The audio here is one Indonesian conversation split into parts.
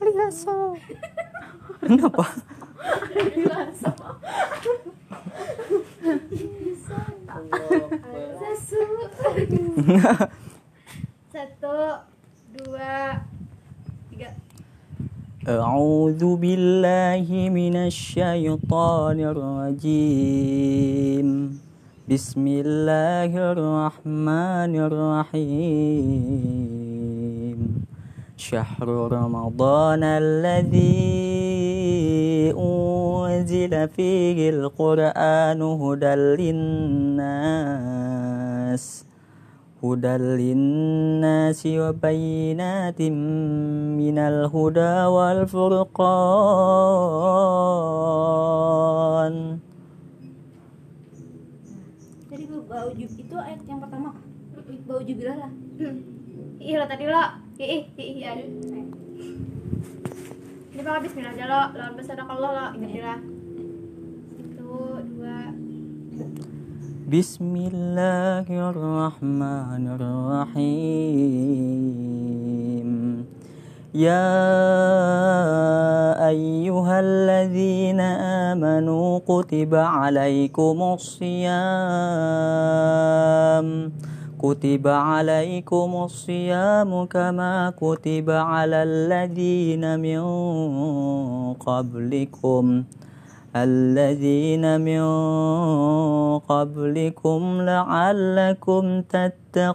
Rilaso. Kenapa? Satu, dua, tiga. أعوذ بالله من الشيطان الرجيم بسم الله الرحمن الرحيم شهر رمضان الذي أنزل فيه القرآن هدى للناس هدى للناس وبينات من الهدى والفرقان Tadi bau jub itu ayat yang pertama kah? Bau jubilah lah. Ih lo tadi lo. Ih, ih, ih, aduh. Ini bakal bismillah aja lo. Lawan besar Allah lo. Ingat ya. Satu, dua. بسم الله الرحمن الرحيم يا أيها الذين آمنوا كتب عليكم الصيام كتب عليكم الصيام كما كتب على الذين من قبلكم الذين من قبلكم لعلكم تتقون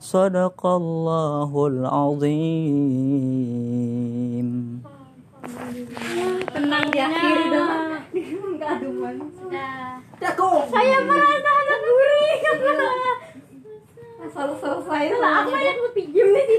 صدق الله العظيم Tenang di akhir Enggak aduan. Nah. Saya merasa anak gurih. Selalu selesai. Lah, aku yang lebih pinjam nih